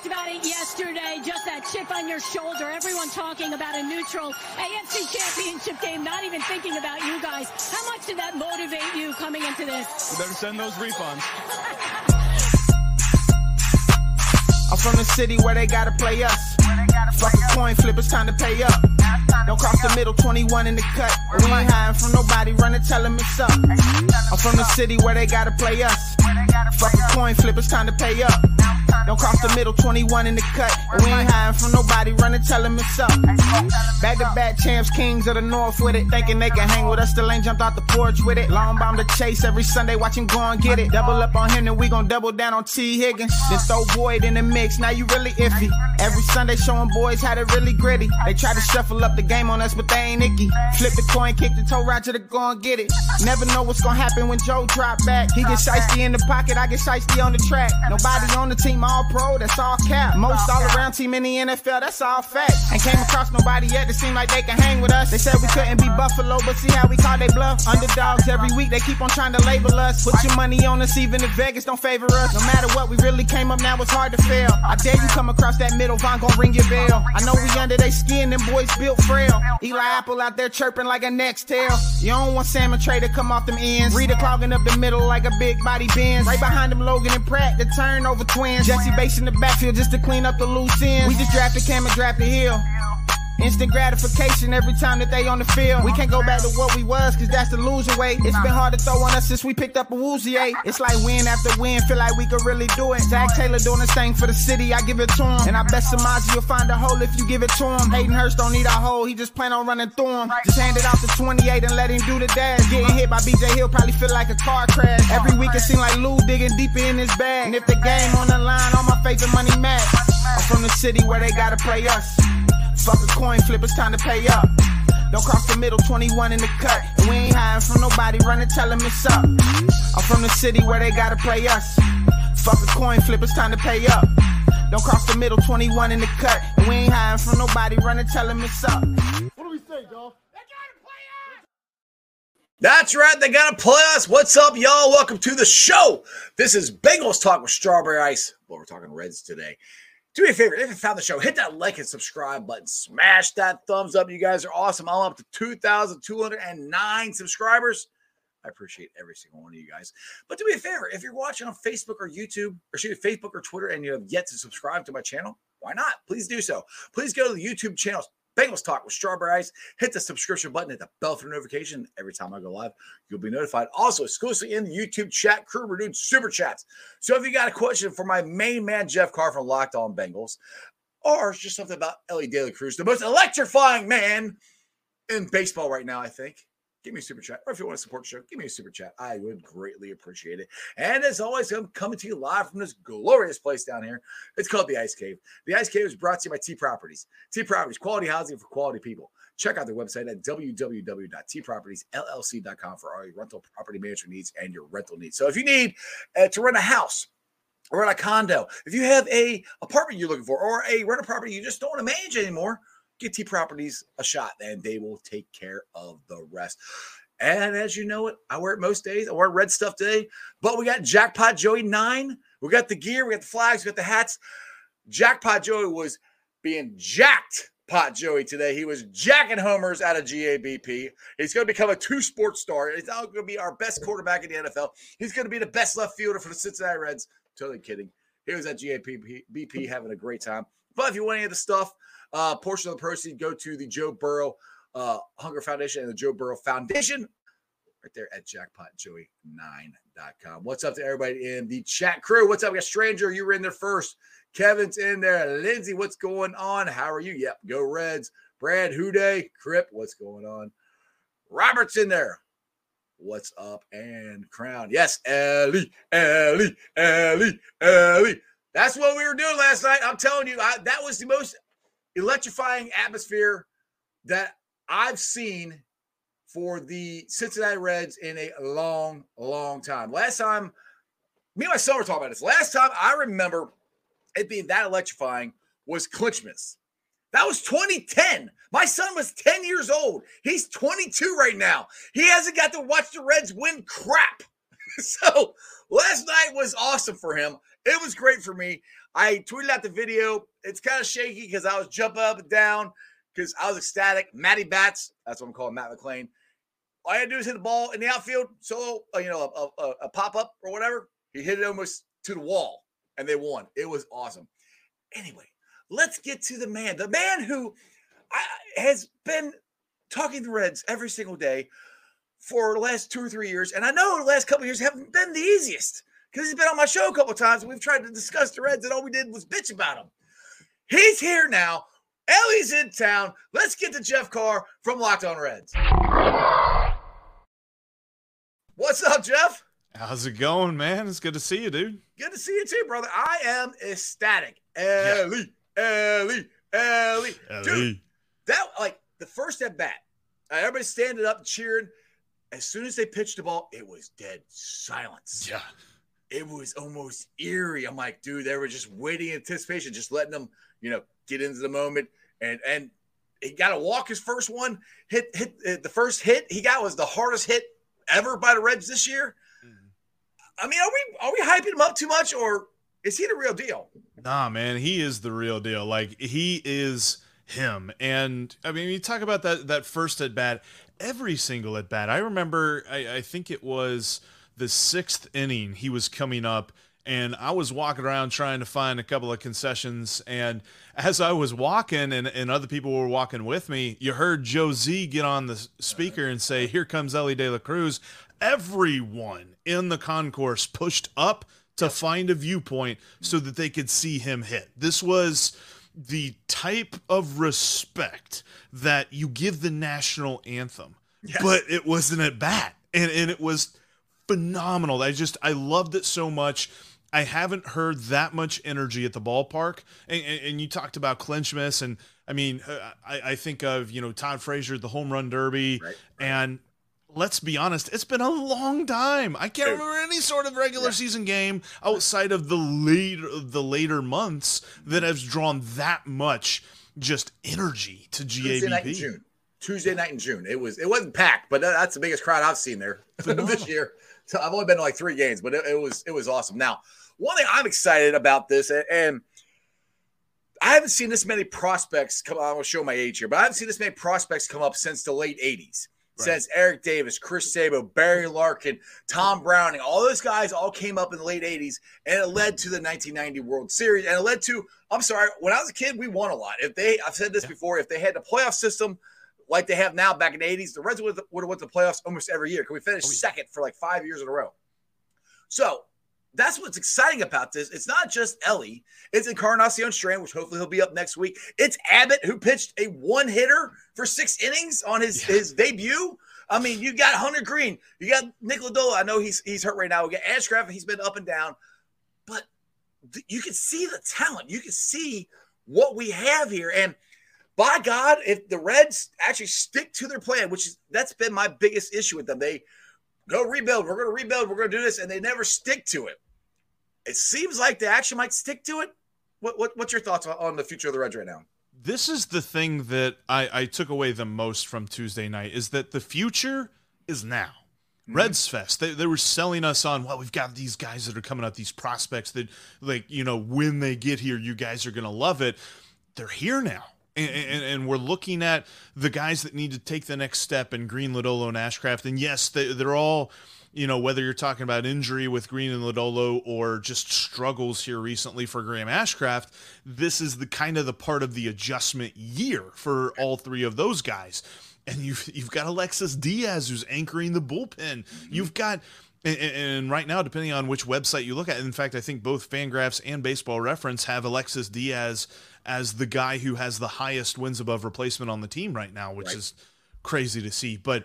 talked about it yesterday, just that chip on your shoulder. Everyone talking about a neutral AFC championship game, not even thinking about you guys. How much did that motivate you coming into this? You better send those refunds. I'm from the city where they gotta play us. Fuck a coin flip, it's time to pay up. Don't cross the middle, 21 in the cut. We ain't hiding from nobody, run and tell them it's up. I'm from the city where they gotta play us. Fuck a coin flip, it's time to pay up. Don't cross the middle, 21 in the cut. And We ain't hiding from nobody, run and tell it's up. Back to back champs, kings of the north with it. Thinking they can hang with us, still ain't jumped out the porch with it. Long bomb to chase every Sunday, watch him go and get it. Double up on him, then we gon' double down on Tee Higgins. Then throw Boyd in the mix, now you really iffy. Every Sunday showing boys how to really gritty. They try to shuffle up the game on us, but they ain't icky. Flip the coin, kick the toe right to the go and get it. Never know what's gonna happen when Joe drop back. He get shiesty in the pocket, I get shiesty on the track. Nobody on the team all pro, that's all cap. Most all around team in the NFL, that's all fact. Ain't came across nobody yet that seem like they can hang with us. They said we couldn't be Buffalo, but see how we call they bluff. Underdogs every week, they keep on trying to label us. Put your money on us, even if Vegas don't favor us. No matter what, we really came up now, it's hard to fail. I dare you come across that middle, Vonn gon' ring your bell. I know we under they skin, them boys built frail. Eli Apple out there chirping like a next tail. You don't want Salmon Trey to come off them ends. Reader clogging up the middle like a big body Benz. Right behind them, Logan and Pratt, the turnover twins. Jessie Bates in the backfield just to clean up the loose ends. We just drafted Cam and drafted Hill. Instant gratification every time that they on the field. We can't go back to what we was, cause that's the loser way. It's been hard to throw on us since we picked up a woozy eight. It's like win after win, feel like we could really do it. Zac Taylor doing the same for the city, I give it to him. And I bet Samaje will find a hole if you give it to him. Hayden Hurst don't need a hole, he just plan on running through him. Just hand it off to 28 and let him do the dash. Getting hit by BJ Hill probably feel like a car crash. Every week it seem like Lou digging deeper in his bag. And if the game on the line, all my favorite money match. I'm from the city where they gotta play us. Fuck a coin flip, it's time to pay up. Don't cross the middle, 21 in the cut. And we ain't hiding from nobody, run and tell them it's up. I'm from the city where they gotta play us. Fuck a coin flip, it's time to pay up. Don't cross the middle, 21 in the cut. And we ain't hiding from nobody, run and tell them it's up. What do we say, dog? They gonna play us. That's right. They got to play us. What's up, y'all? Welcome to the show. This is Bengals Talk with Strawberry Ice. Well, we're talking Reds today. Do me a favor, if you found the show, hit that like and subscribe button. Smash that thumbs up. You guys are awesome. I'm up to 2,209 subscribers. I appreciate every single one of you guys. But do me a favor, if you're watching on Facebook or YouTube, or shoot Facebook or Twitter, and you have yet to subscribe to my channel, why not? Please do so. Please go to the YouTube channel, Bengals Talk with Strawberry Ice. Hit the subscription button, hit the bell for notification. Every time I go live, you'll be notified. Also, exclusively in the YouTube chat crew, we're doing super chats. So if you got a question for my main man, Jeff Carr from Locked On Bengals, or just something about Elly De La Cruz, the most electrifying man in baseball right now, I think. Give me a super chat. Or if you want to support the show, give me a super chat. I would greatly appreciate it. And as always, I'm coming to you live from this glorious place down here. It's called the Ice Cave. The Ice Cave is brought to you by T Properties. T Properties, quality housing for quality people. Check out their website at www.tpropertiesllc.com for all your rental property management needs and your rental needs. So if you need uh, to rent a house, or rent a condo, if you have a apartment you're looking for, or a rental property you just don't want to manage anymore, give T Properties a shot, and they will take care of the rest. And as you know it, I wear it most days. I wear red stuff today, but we got Jackpot Joey 9. We got the gear, we got the flags, we got the hats. Jackpot Joey was being jacked Pot Joey today. He was jacking homers out of GABP. He's going to become a two sports star. He's now going to be our best quarterback in the NFL. He's going to be the best left fielder for the Cincinnati Reds. Totally kidding. He was at GABP BP having a great time. But if you want any of the stuff, uh, portion of the proceeds go to the Joe Burrow uh, Hunger Foundation and the Joe Burrow Foundation right there at jackpotjoey9.com. What's up to everybody in the chat crew? What's up? We got Stranger, you were in there first. Kevin's in there. Lindsay, what's going on? How are you? Yep, go Reds. Brad Houday, Crip, what's going on? Robert's in there. What's up? And Crown. Yes, Elly, Elly, Elly, Elly. That's what we were doing last night. I'm telling you, I, that was the most electrifying atmosphere that I've seen for the Cincinnati Reds in a long, long time. Last time, me and my son were talking about this. Last time I remember it being that electrifying was Clinchmas. That was 2010. My son was 10 years old. He's 22 right now. He hasn't got to watch the Reds win crap. so last night was awesome for him. It was great for me. I tweeted out the video. It's kind of shaky because I was jumping up and down because I was ecstatic. Matty Bats, that's what I'm calling Matt McLain. All I had to do is hit the ball in the outfield, solo, uh, you know, a, a, a pop up or whatever. He hit it almost to the wall, and they won. It was awesome. Anyway, let's get to the man, the man who has been talking to Reds every single day for the last two or three years, and I know the last couple years haven't been the easiest because he's been on my show a couple times. And we've tried to discuss the Reds, and all we did was bitch about him. He's here now. Elly's in town. Let's get to Jeff Carr from Locked On Reds. What's up, Jeff? How's it going, man? It's good to see you, dude. Good to see you too, brother. I am ecstatic. Elly, yeah. Elly, Elly, Elly. Dude, that like the first at bat, uh, everybody standing up cheering. As soon as they pitched the ball, it was dead silence. Yeah. It was almost eerie. I'm like, dude, they were just waiting in anticipation, just letting them, you know, get into the moment. And and he got to walk his first one. Hit hit uh, the first hit he got was the hardest hit ever by the Reds this year. Mm-hmm. I mean, are we are we hyping him up too much, or is he the real deal? Nah, man, he is the real deal. Like he is him. And I mean, you talk about that that first at bat, every single at bat. I remember, I, I think it was the sixth inning. He was coming up and I was walking around trying to find a couple of concessions. And as I was walking, and, and other people were walking with me, you heard Joe Z get on the speaker and say, Here comes Elly De La Cruz. Everyone in the concourse pushed up to find a viewpoint so that they could see him hit. This was the type of respect that you give the national anthem, yes. but it wasn't at bat. And, and it was phenomenal. I just, I loved it so much. I haven't heard that much energy at the ballpark. And, and, and you talked about Clinchmas, and I mean, uh, I, I, think of you know Todd Frazier, the home run derby, right, right. and let's be honest, it's been a long time. I can't remember any sort of regular yeah. season game outside of the later the later months that has drawn that much just energy to GABP. Tuesday night in June. Tuesday night in June. It was it wasn't packed, but that's the biggest crowd I've seen there this year. So I've only been to like three games, but it, it, was it was awesome. Now, one thing I'm excited about this, and, and I haven't seen this many prospects come. I will show my age here, but I haven't seen this many prospects come up since the late '80s. Right. Since Eric Davis, Chris Sabo, Barry Larkin, Tom Browning, all those guys all came up in the late 80s, and it led to the 1990 World Series. And it led to, I'm sorry, when I was a kid, we won a lot. If they, I've said this yeah. before, if they had the playoff system like they have now back in the 80s, the Reds would have went to the playoffs almost every year. Can we finish oh, second for like five years in a row? So that's what's exciting about this. It's not just Elly, it's Encarnacion Strand, which hopefully he'll be up next week. It's Abbott, who pitched a one hitter for six innings on his, yeah. his debut. I mean, you got Hunter Greene, you got Nick Lodolo. I know he's he's hurt right now. We got Ashcraft, he's been up and down, but th- you can see the talent. You can see what we have here. And by God, if the Reds actually stick to their plan, which is that's been my biggest issue with them, they go rebuild. We're going to rebuild. We're going to do this, and they never stick to it. It seems like they actually might stick to it. What, what what's your thoughts on the future of the Reds right now? This is the thing that I, I took away the most from Tuesday night is that the future is now. Mm-hmm. Reds Fest. They, they were selling us on, well, we've got these guys that are coming up, these prospects that, like, you know, when they get here, you guys are going to love it. They're here now. And, and, and, we're looking at the guys that need to take the next step in Greene, Lodolo, and Ashcraft. And yes, they, they're all, you know, whether you're talking about injury with Greene and Lodolo or just struggles here recently for Graham Ashcraft, this is the kind of the part of the adjustment year for all three of those guys. And you've you've got Alexis Diaz who's anchoring the bullpen. You've got and, and, right now, depending on which website you look at, in fact, I think both Fangraphs and Baseball Reference have Alexis Diaz as the guy who has the highest wins above replacement on the team right now, which right. is crazy to see. But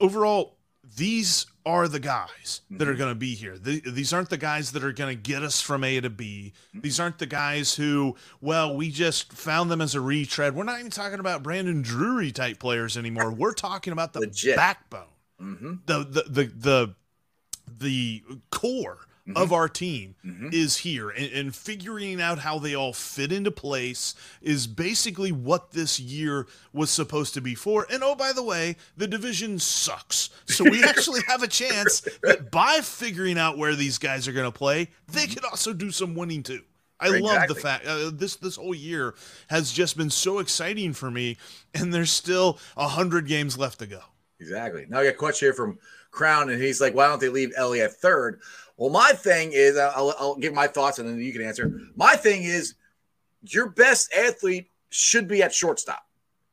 overall, these are the guys that are mm-hmm. going to be here. The, these aren't the guys that are going to get us from A to B. Mm-hmm. These aren't the guys who, well, we just found them as a retread. We're not even talking about Brandon Drury type players anymore. We're talking about the Legit. backbone, mm-hmm. the, the the the the core mm-hmm. of our team mm-hmm. is here. And, and figuring out how they all fit into place is basically what this year was supposed to be for. And oh by the way the division sucks. So we actually have a chance that by figuring out where these guys are going to play they mm-hmm. could also do some winning too. I love the fact uh, this this whole year has just been so exciting for me, and there's still a hundred games left to go. Exactly. Now I got a question here from Crown, and he's like, "Why don't they leave Elly at third? Well, my thing is, I'll, I'll give my thoughts, and then you can answer. My thing is, your best athlete should be at shortstop.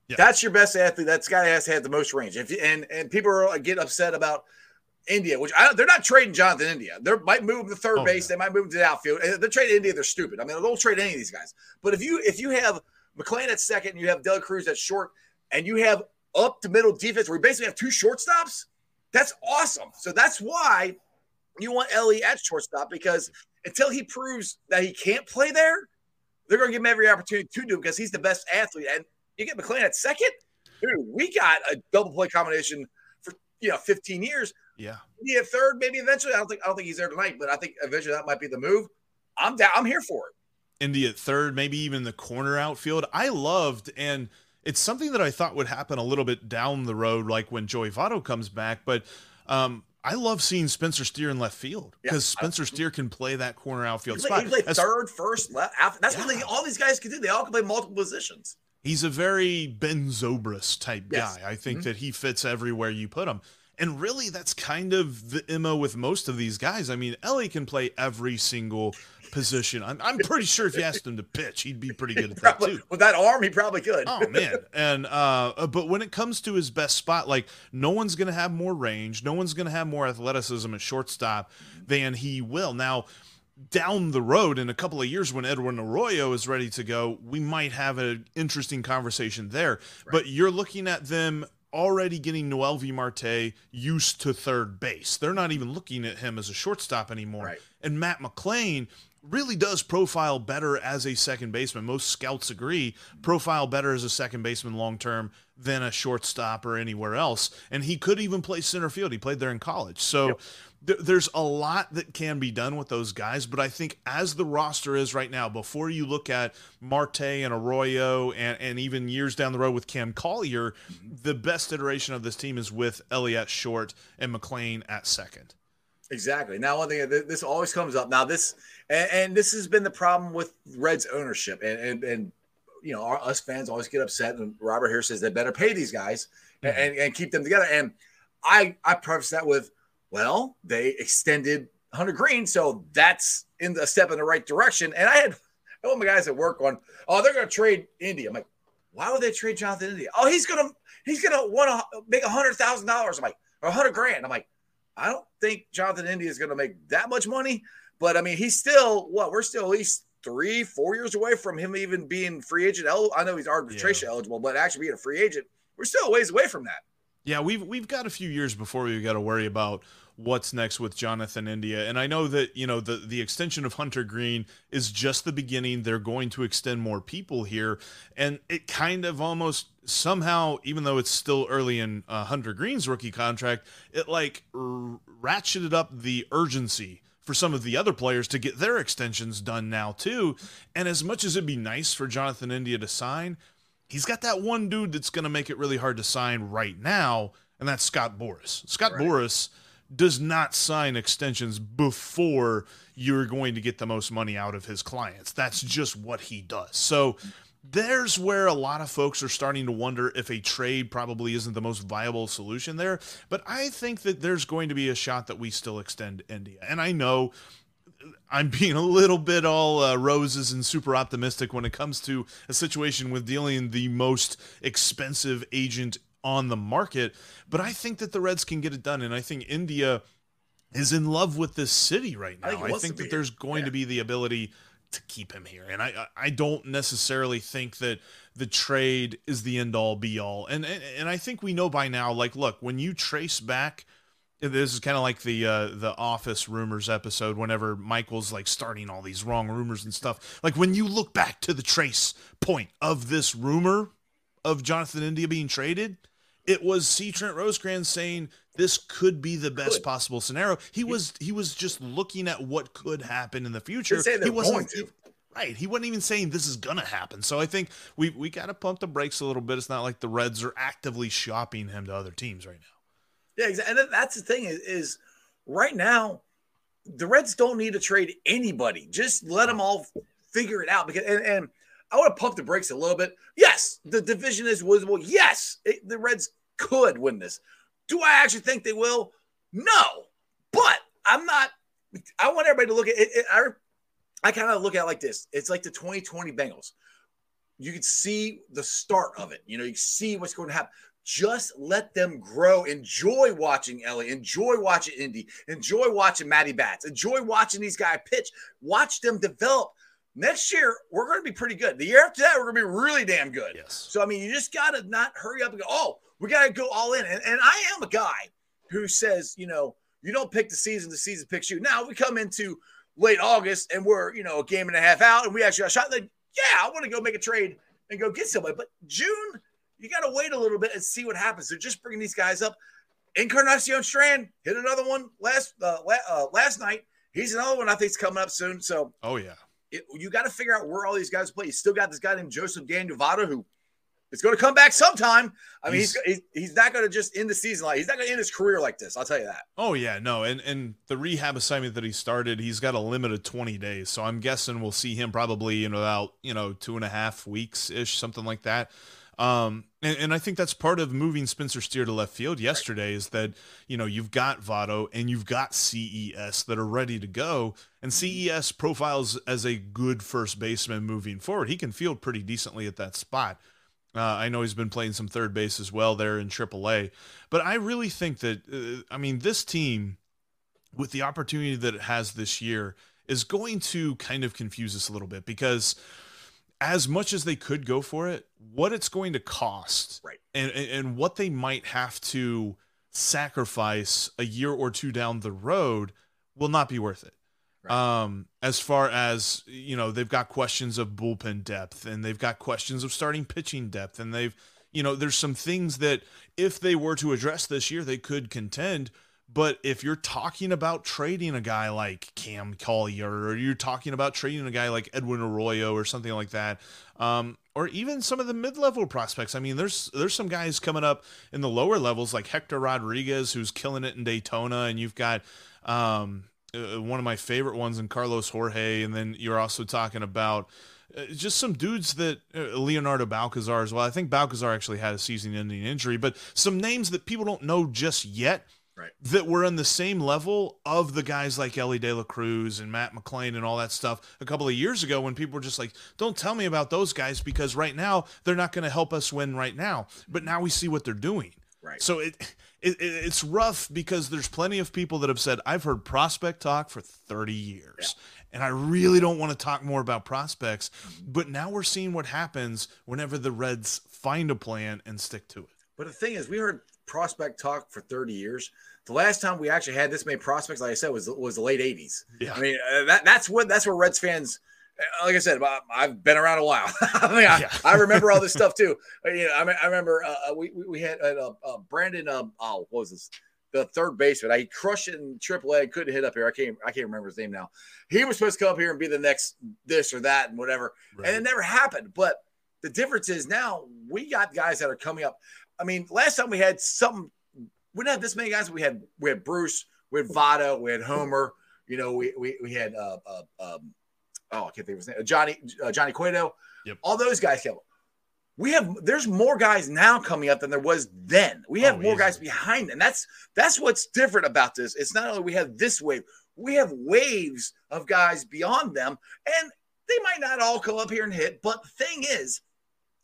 Yeah. That's your best athlete. That's guy has had the most range. If and and people are get upset about India, which I they're not trading Jonathan India. They might move him to third Oh, base. yeah. They might move him to the outfield. They're trading India. They're stupid. I mean, they'll trade any of these guys. But if you if you have McLain at second, and you have De La Cruz at short, and you have up to middle defense where you basically have two shortstops, that's awesome. So that's why you want Elly at shortstop because until he proves that he can't play there, they're going to give him every opportunity to do because he's the best athlete. And you get McLain at second, dude. We got a double play combination for you know 15 years. Yeah, Be at third, maybe eventually. I don't think I don't think he's there tonight, but I think eventually that might be the move. I'm down. I'm here for it. In the third, maybe even the corner outfield. I loved, and it's something that I thought would happen a little bit down the road, like when Joey Votto comes back. But um, I love seeing Spencer Steer in left field Yeah. because Spencer Steer can play that corner outfield He played, spot. he played third, first, left. Out. That's what Yeah. they, all these guys can do. They all can play multiple positions. He's a very Ben Zobrist type Yes. guy. I think Mhm. that he fits everywhere you put him. And really, that's kind of the MO with most of these guys. I mean, Elly can play every single position. I'm, I'm pretty sure if you asked him to pitch, he'd be pretty good at that too. with that arm, he probably could. Oh man. And uh but when it comes to his best spot, like no one's gonna have more range, no one's gonna have more athleticism at shortstop than he will. Now, down the road in a couple of years when Edwin Arroyo is ready to go, we might have an interesting conversation there. But you're looking at them already getting Noelvi Marte used to third base. They're not even looking at him as a shortstop anymore. Right. And Matt McLain really does profile better as a second baseman. Most scouts agree, profile better as a second baseman long term than a shortstop or anywhere else. And he could even play center field. He played there in college. So th- there's a lot that can be done with those guys. But I think as the roster is right now, before you look at Marte and Arroyo and, and even years down the road with Cam Collier, mm-hmm. the best iteration of this team is with Elly at short and McLain at second. Exactly. Now, one thing th- this always comes up. Now, this and, and this has been the problem with Reds ownership, and and, and you know, our, us fans always get upset. And Robert here says they better pay these guys and, and, and keep them together. And I I preface that with, well, they extended Hunter Greene, so that's in the step in the right direction. And I had one of my guys at work on, oh, they're going to trade India. I'm like, why would they trade Jonathan India? Oh, he's gonna he's gonna want to make a hundred thousand dollars. I'm like, or a hundred grand. I'm like. I don't think Jonathan India is going to make that much money, but I mean, he's still what we're still at least three, four years away from him even being free agent. el- I know he's arbitration eligible, but actually being a free agent, we're still a ways away from that. Yeah, we've we've got a few years before we got to worry about what's next with Jonathan India. And I know that, you know, the the extension of Hunter Greene is just the beginning. They're going to extend more people here and it kind of almost somehow even though it's still early in uh, Hunter Greene's rookie contract, it like r- ratcheted up the urgency for some of the other players to get their extensions done now too. And as much as it'd be nice for Jonathan India to sign, he's got that one dude that's going to make it really hard to sign right now, and that's Scott Boras. Scott Boras does not sign extensions before you're going to get the most money out of his clients. That's just what he does. So there's where a lot of folks are starting to wonder if a trade probably isn't the most viable solution there. But I think that there's going to be a shot that we still extend India. And I know I'm being a little bit all uh, roses and super optimistic when it comes to a situation with dealing the most expensive agent on the market, but I think that the Reds can get it done, and I think India is in love with this city right I now. think I think to be that there's going Yeah. to be the ability to keep him here, and I I I don't necessarily think that the trade is the end all be all, and and, and I think we know by now. Like, look, when you trace back this is kind of like the uh, the office rumors episode whenever michael's like starting all these wrong rumors and stuff like when you look back to the trace point of this rumor of jonathan india being traded it was c trent rosecrans saying this could be the best Could. possible scenario. He was he was just looking at what could happen in the future. he wasn't right. He wasn't even saying this is gonna happen. So I think we we got to pump the brakes a little bit. It's not like the Reds are actively shopping him to other teams right now. Yeah, exactly. And that's the thing is, is right now the Reds don't need to trade anybody. Just let them all figure it out. Because and, and I want to pump the brakes a little bit. Yes, the division is winnable. Yes, it, the Reds could win this. Do I actually think they will? No, but I'm not. I want everybody to look at it. it I, I kind of look at it like this. It's like the 2020 Bengals. You can see the start of it. You know, you see what's going to happen. Just let them grow. Enjoy watching Elly. Enjoy watching Indy. Enjoy watching Matty Bats. Enjoy watching these guys pitch. Watch them develop. Next year, we're going to be pretty good. The year after that, we're going to be really damn good. Yes. So, I mean, you just got to not hurry up and go, oh, we got to go all in. And, and I am a guy who says, you know, you don't pick the season, the season picks you. Now we come into late August and we're, you know, a game and a half out and we actually got a shot. Like, yeah, I want to go make a trade and go get somebody. But June, you got to wait a little bit and see what happens. They're just bringing these guys up. Encarnacion Strand hit another one last uh, la- uh, last night. He's another one I think is coming up soon. So Oh yeah. It, you got to figure out where all these guys play. You still got this guy named Joseph Daniel Votto who is going to come back sometime. I mean, he's he's, he's not going to just end the season like he's not going to end his career like this. I'll tell you that. Oh yeah, no, and and the rehab assignment that he started, he's got a limit of twenty days. So I'm guessing we'll see him probably in about you know two and a half weeks ish, something like that. Um, and, and I think that's part of moving Spencer Steer to left field yesterday is that you know you've got Votto and you've got CES that are ready to go, and CES profiles as a good first baseman moving forward. He can field pretty decently at that spot. Uh, I know he's been playing some third base as well there in AAA, but I really think that uh, I mean this team, with the opportunity that it has this year, is going to kind of confuse us a little bit because as much as they could go for it, what it's going to cost, Right. and and, and what they might have to sacrifice a year or two down the road will not be worth it. Um, as far as you know, they've got questions of bullpen depth, and they've got questions of starting pitching depth, and they've you know, there's some things that if they were to address this year, they could contend. But if you're talking about trading a guy like Cam Collier, or you're talking about trading a guy like Edwin Arroyo or something like that, um, or even some of the mid-level prospects. I mean, there's there's some guys coming up in the lower levels like Hector Rodriguez, who's killing it in Daytona, and you've got um, uh, one of my favorite ones in Carlos Jorge, and then you're also talking about uh, just some dudes that uh, Leonardo Balcazar as well. I think Balcazar actually had a season-ending injury, but some names that people don't know just yet Right. that were on the same level of the guys like Elly De La Cruz and Matt McLain and all that stuff a couple of years ago when people were just like, don't tell me about those guys because right now they're not going to help us win right now. But now we see what they're doing. Right. So it, it it- it's rough because there's plenty of people that have said I've heard prospect talk for 30 years. And I really don't want to talk more about prospects, mm-hmm. but now we're seeing what happens whenever the Reds find a plan and stick to it. But the thing is, we heard prospect talk for 30 years. The last time we actually had this many prospects, like I said, was was the late 80s. Yeah. I mean, uh, that that's what that's where Reds fans. uh, Like I said, I've been around a while. I mean, I, Yeah. I remember all this stuff too. Uh, You know, I, mean, I remember uh, uh, we, we had uh, uh, Brandon. Um, oh, what was this? The third baseman. I crushed it in AAA. Couldn't hit up here. I can't. I can't remember his name now. He was supposed to come up here and be the next this or that and whatever and it never happened. But the difference is now we got guys that are coming up. I mean, last time we had something, we didn't have this many guys. We had we had Bruce, we had Votto, we had Homer. You know, we we, we had uh, uh um oh I can't think of his name Johnny uh, Johnny Cueto. Yep. All those guys came. We have there's more guys now coming up than there was then. We have Oh, more guys behind, and that's that's what's different about this. It's not only we have this wave, we have waves of guys beyond them, and they might not all come up here and hit. But the thing is,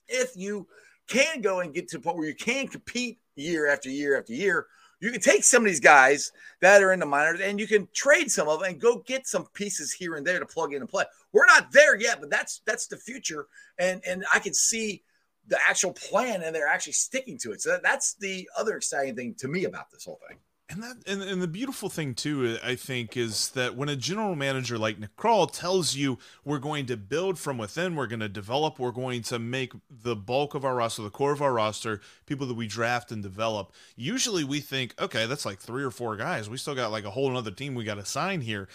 if you can go and get to a point where you can compete year after year after year, you can take some of these guys that are in the minors and you can trade some of them and go get some pieces here and there to plug in and play. We're not there yet, but that's that's the future, and and I can see the actual plan and they're actually sticking to it. So that's the other exciting thing to me about this whole thing. And that and, and the beautiful thing too, I think, is that when a general manager like Nick Krall tells you we're going to build from within, we're going to develop, we're going to make the bulk of our roster, the core of our roster, people that we draft and develop. Usually we think, okay, that's like three or four guys. We still got like a whole another team we got to sign here.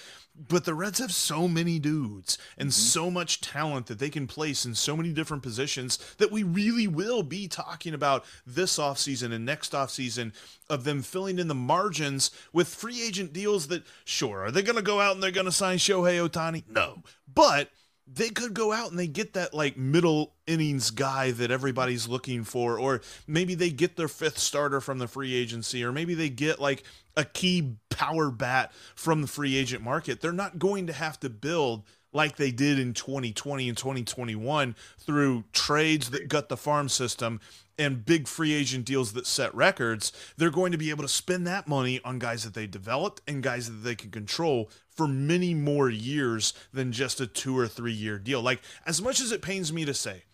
But the Reds have so many dudes and mm-hmm. so much talent that they can place in so many different positions that we really will be talking about this offseason and next offseason of them filling in the margins with free agent deals that, sure, are they going to go out and they're going to sign Shohei Ohtani? No. But they could go out and they get that like middle innings guy that everybody's looking for or maybe they get their fifth starter from the free agency or maybe they get like a key power bat from the free agent market. They're not going to have to build like they did in 2020 and 2021 through trades that gut the farm system and big free agent deals that set records, they're going to be able to spend that money on guys that they developed and guys that they can control for many more years than just a two or three year deal. Like, as much as it pains me to say,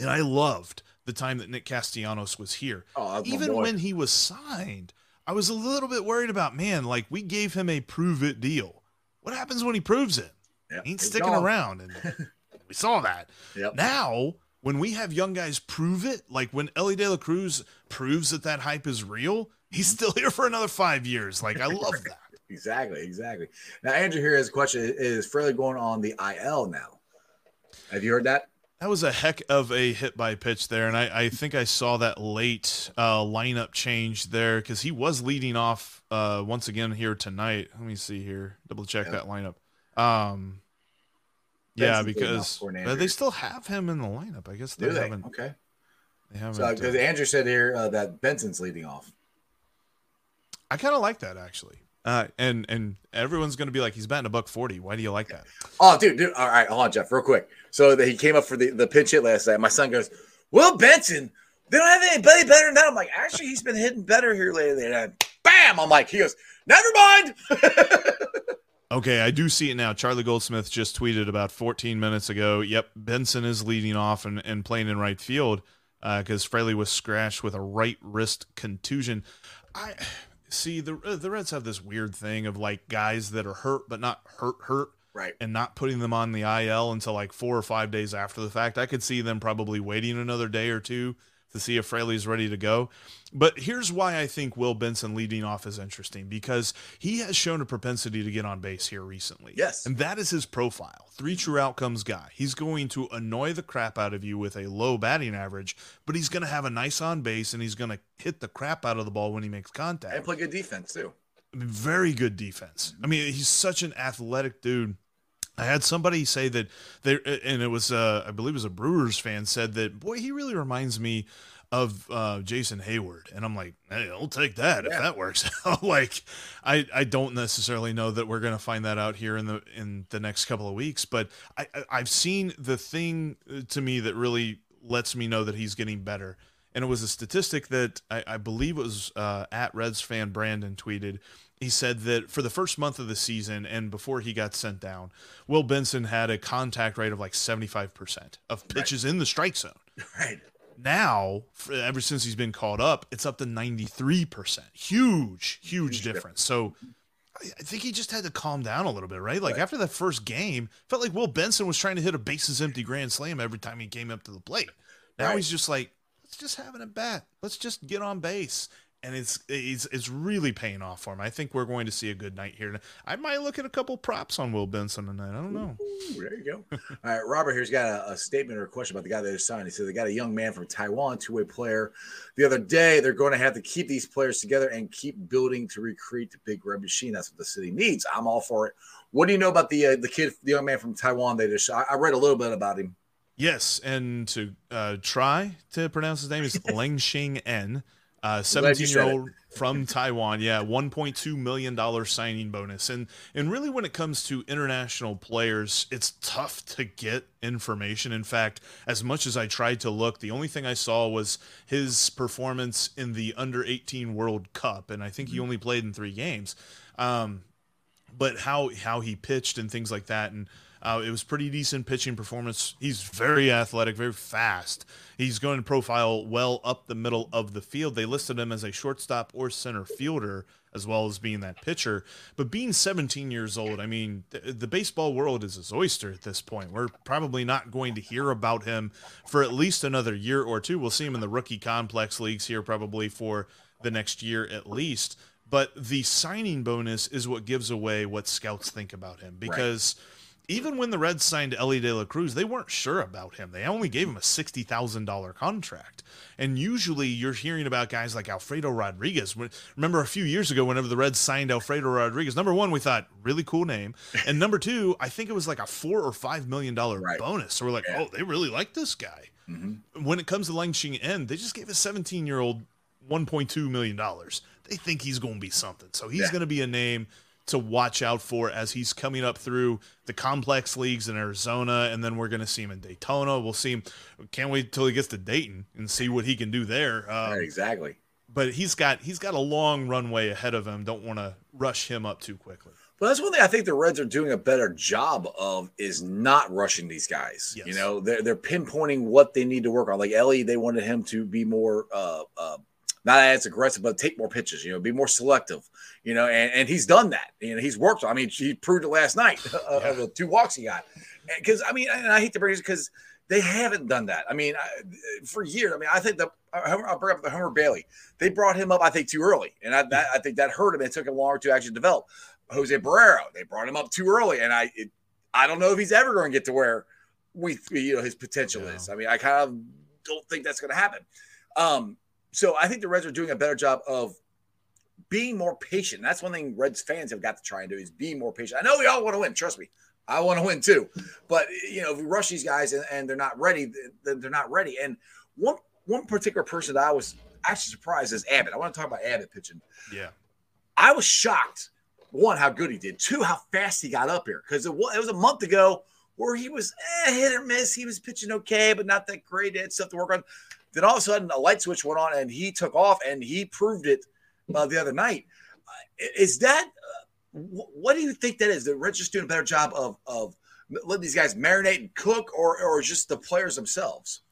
and I loved the time that Nick Castellanos was here, oh, even when he was signed, I was a little bit worried about, man, like we gave him a prove it deal. What happens when he proves it? Yep, he ain't sticking gone. around. And we saw that. Yep. Now, when we have young guys prove it, like when Elly De La Cruz proves that that hype is real, he's still here for another five years. Like I love that. exactly, exactly. Now Andrew here has a question: Is Fraley going on the IL now? Have you heard that? That was a heck of a hit by pitch there, and I, I think I saw that late uh, lineup change there because he was leading off uh, once again here tonight. Let me see here, double check that lineup. Um, yeah, because they still have him in the lineup. I guess they Do haven't. Okay. They haven't. So, because uh, Andrew said here uh, that Benson's leading off. I kind of like that actually. Uh, and and everyone's gonna be like, he's batting a buck forty. Why do you like that? Oh, dude, dude. All right, hold on, Jeff, real quick. So that he came up for the the pinch hit last night. My son goes, "Will Benson? They don't have anybody better than that." I'm like, actually, he's been hitting better here lately. And bam, I'm like, he goes, "Never mind." Okay, I do see it now. Charlie Goldsmith just tweeted about 14 minutes ago. Yep, Benson is leading off and, and playing in right field because uh, Fraley was scratched with a right wrist contusion. I see the uh, the Reds have this weird thing of like guys that are hurt but not hurt hurt, right? And not putting them on the IL until like four or five days after the fact. I could see them probably waiting another day or two to see if Fraley's ready to go. But here's why I think Will Benson leading off is interesting because he has shown a propensity to get on base here recently. Yes. And that is his profile. Three true outcomes guy. He's going to annoy the crap out of you with a low batting average, but he's going to have a nice on base and he's going to hit the crap out of the ball when he makes contact. And play good defense too. Very good defense. I mean, he's such an athletic dude. I had somebody say that there, and it was, uh, I believe, it was a Brewers fan said that, boy, he really reminds me of uh, Jason Heyward. and I'm like, hey, I'll take that yeah. if that works. like, I I don't necessarily know that we're gonna find that out here in the in the next couple of weeks, but I I've seen the thing uh, to me that really lets me know that he's getting better. And it was a statistic that I, I believe it was uh, at Reds fan Brandon tweeted he said that for the first month of the season and before he got sent down, Will Benson had a contact rate of like 75% of pitches right. in the strike zone. Right. Now, ever since he's been called up, it's up to 93%. Huge, huge difference. So I think he just had to calm down a little bit, right? Like right. after that first game, felt like Will Benson was trying to hit a bases empty grand slam every time he came up to the plate. Now right. he's just like, let's just have it at bat. Let's just get on base and it's it's it's really paying off for him. I think we're going to see a good night here. I might look at a couple props on Will Benson tonight. I don't know. Ooh, there you go. All right, Robert here's got a, a, statement or a question about the guy that is signed. He said they got a young man from Taiwan, two way player. The other day, they're going to have to keep these players together and keep building to recreate the big red machine. That's what the city needs. I'm all for it. What do you know about the uh, the kid, the young man from Taiwan? They just I, I read a little bit about him. Yes, and to uh, try to pronounce his name is Leng Xing En. Uh, 17 year old from Taiwan, yeah, 1.2 million dollar signing bonus, and and really when it comes to international players, it's tough to get information. In fact, as much as I tried to look, the only thing I saw was his performance in the under 18 World Cup, and I think he mm-hmm. only played in three games. Um, but how how he pitched and things like that, and uh, it was pretty decent pitching performance. He's very athletic, very fast. He's going to profile well up the middle of the field. They listed him as a shortstop or center fielder as well as being that pitcher. But being 17 years old, I mean, the, the baseball world is his oyster at this point. We're probably not going to hear about him for at least another year or two. We'll see him in the rookie complex leagues here probably for the next year at least. But the signing bonus is what gives away what scouts think about him because. Right even when the Reds signed Elly De La Cruz, they weren't sure about him. They only gave him a sixty thousand dollar contract, and usually you're hearing about guys like Alfredo Rodriguez. Remember a few years ago, whenever the Reds signed Alfredo Rodriguez, number one, we thought really cool name, and number two, I think it was like a four or five million dollar right. bonus. So we're like, yeah. oh, they really like this guy. Mm-hmm. When it comes to Lang Xing they just gave a seventeen year old one point two million dollars. They think he's going to be something, so he's yeah. going to be a name to watch out for as he's coming up through the complex leagues in Arizona, and then we're going to see him in Daytona. We'll see him. Can't wait till he gets to Dayton and see what he can do there. Um, exactly. But he's got he's got a long runway ahead of him. Don't want to rush him up too quickly. Well, that's one thing I think the Reds are doing a better job of is not rushing these guys. Yes. You know, they're they're pinpointing what they need to work on. Like Elly, they wanted him to be more uh, uh, not as aggressive, but take more pitches, you know, be more selective, you know, and, and he's done that. You know, he's worked. I mean, he proved it last night uh, yeah. the two walks he got. Because, I mean, and I hate to bring it because they haven't done that. I mean, I, for years, I mean, I think the, I'll bring up the Homer Bailey. They brought him up, I think, too early. And I, that, I think that hurt him. It took him longer to actually develop. Jose Barrero, they brought him up too early. And I, it, I don't know if he's ever going to get to where we, you know, his potential is. I mean, I kind of don't think that's going to happen. Um, so I think the Reds are doing a better job of being more patient. That's one thing Reds fans have got to try and do is be more patient. I know we all want to win. Trust me, I want to win too. But you know, if we rush these guys and, and they're not ready, then they're not ready. And one one particular person that I was actually surprised is Abbott. I want to talk about Abbott pitching. Yeah, I was shocked. One, how good he did. Two, how fast he got up here. Because it, was, it was a month ago where he was eh, hit or miss. He was pitching okay, but not that great. He had stuff to work on. Then all of a sudden, a light switch went on, and he took off, and he proved it uh, the other night. Uh, is that uh, what do you think that is? The Reds just doing a better job of of letting these guys marinate and cook, or or just the players themselves?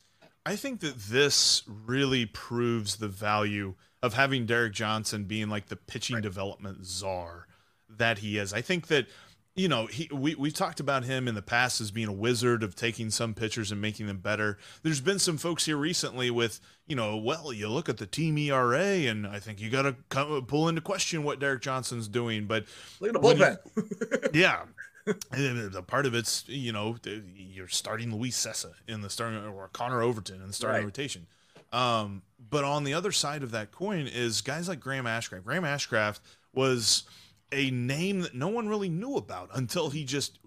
I think that this really proves the value of having Derek Johnson being like the pitching right. development czar that he is. I think that you know, he we we've talked about him in the past as being a wizard of taking some pitchers and making them better. There's been some folks here recently with, you know, well, you look at the team ERA, and I think you got to come pull into question what Derek Johnson's doing. But look at the bullpen. You, yeah. the part of it's you know you're starting Luis Cessa in the starting or Connor Overton in the starting right. rotation. Um, but on the other side of that coin is guys like Graham Ashcraft. Graham Ashcraft was a name that no one really knew about until he just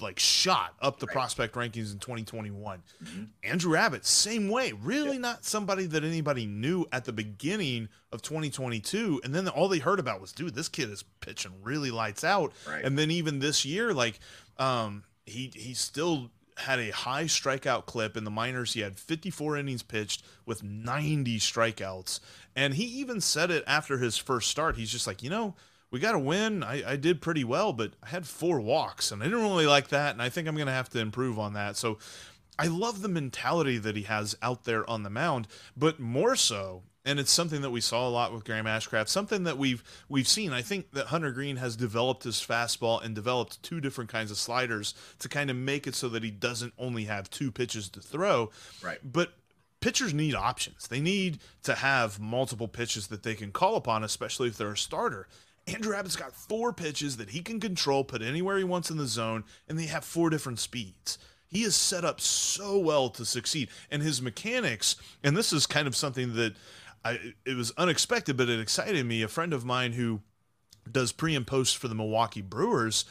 like shot up the right. prospect rankings in 2021. Mm-hmm. Andrew Abbott, same way. Really yeah. not somebody that anybody knew at the beginning of 2022. And then all they heard about was, dude, this kid is pitching really lights out. Right. And then even this year, like, um, he he still had a high strikeout clip in the minors. He had 54 innings pitched with 90 strikeouts. And he even said it after his first start. He's just like, you know, we got a win. I, I did pretty well, but I had four walks, and I didn't really like that. And I think I'm going to have to improve on that. So I love the mentality that he has out there on the mound, but more so, and it's something that we saw a lot with Graham Ashcraft, something that we've we've seen. I think that Hunter Greene has developed his fastball and developed two different kinds of sliders to kind of make it so that he doesn't only have two pitches to throw. Right. But pitchers need options. They need to have multiple pitches that they can call upon, especially if they're a starter. Andrew Abbott's got four pitches that he can control, put anywhere he wants in the zone, and they have four different speeds. He is set up so well to succeed. And his mechanics, and this is kind of something that I it was unexpected, but it excited me. A friend of mine who does pre and post for the Milwaukee Brewers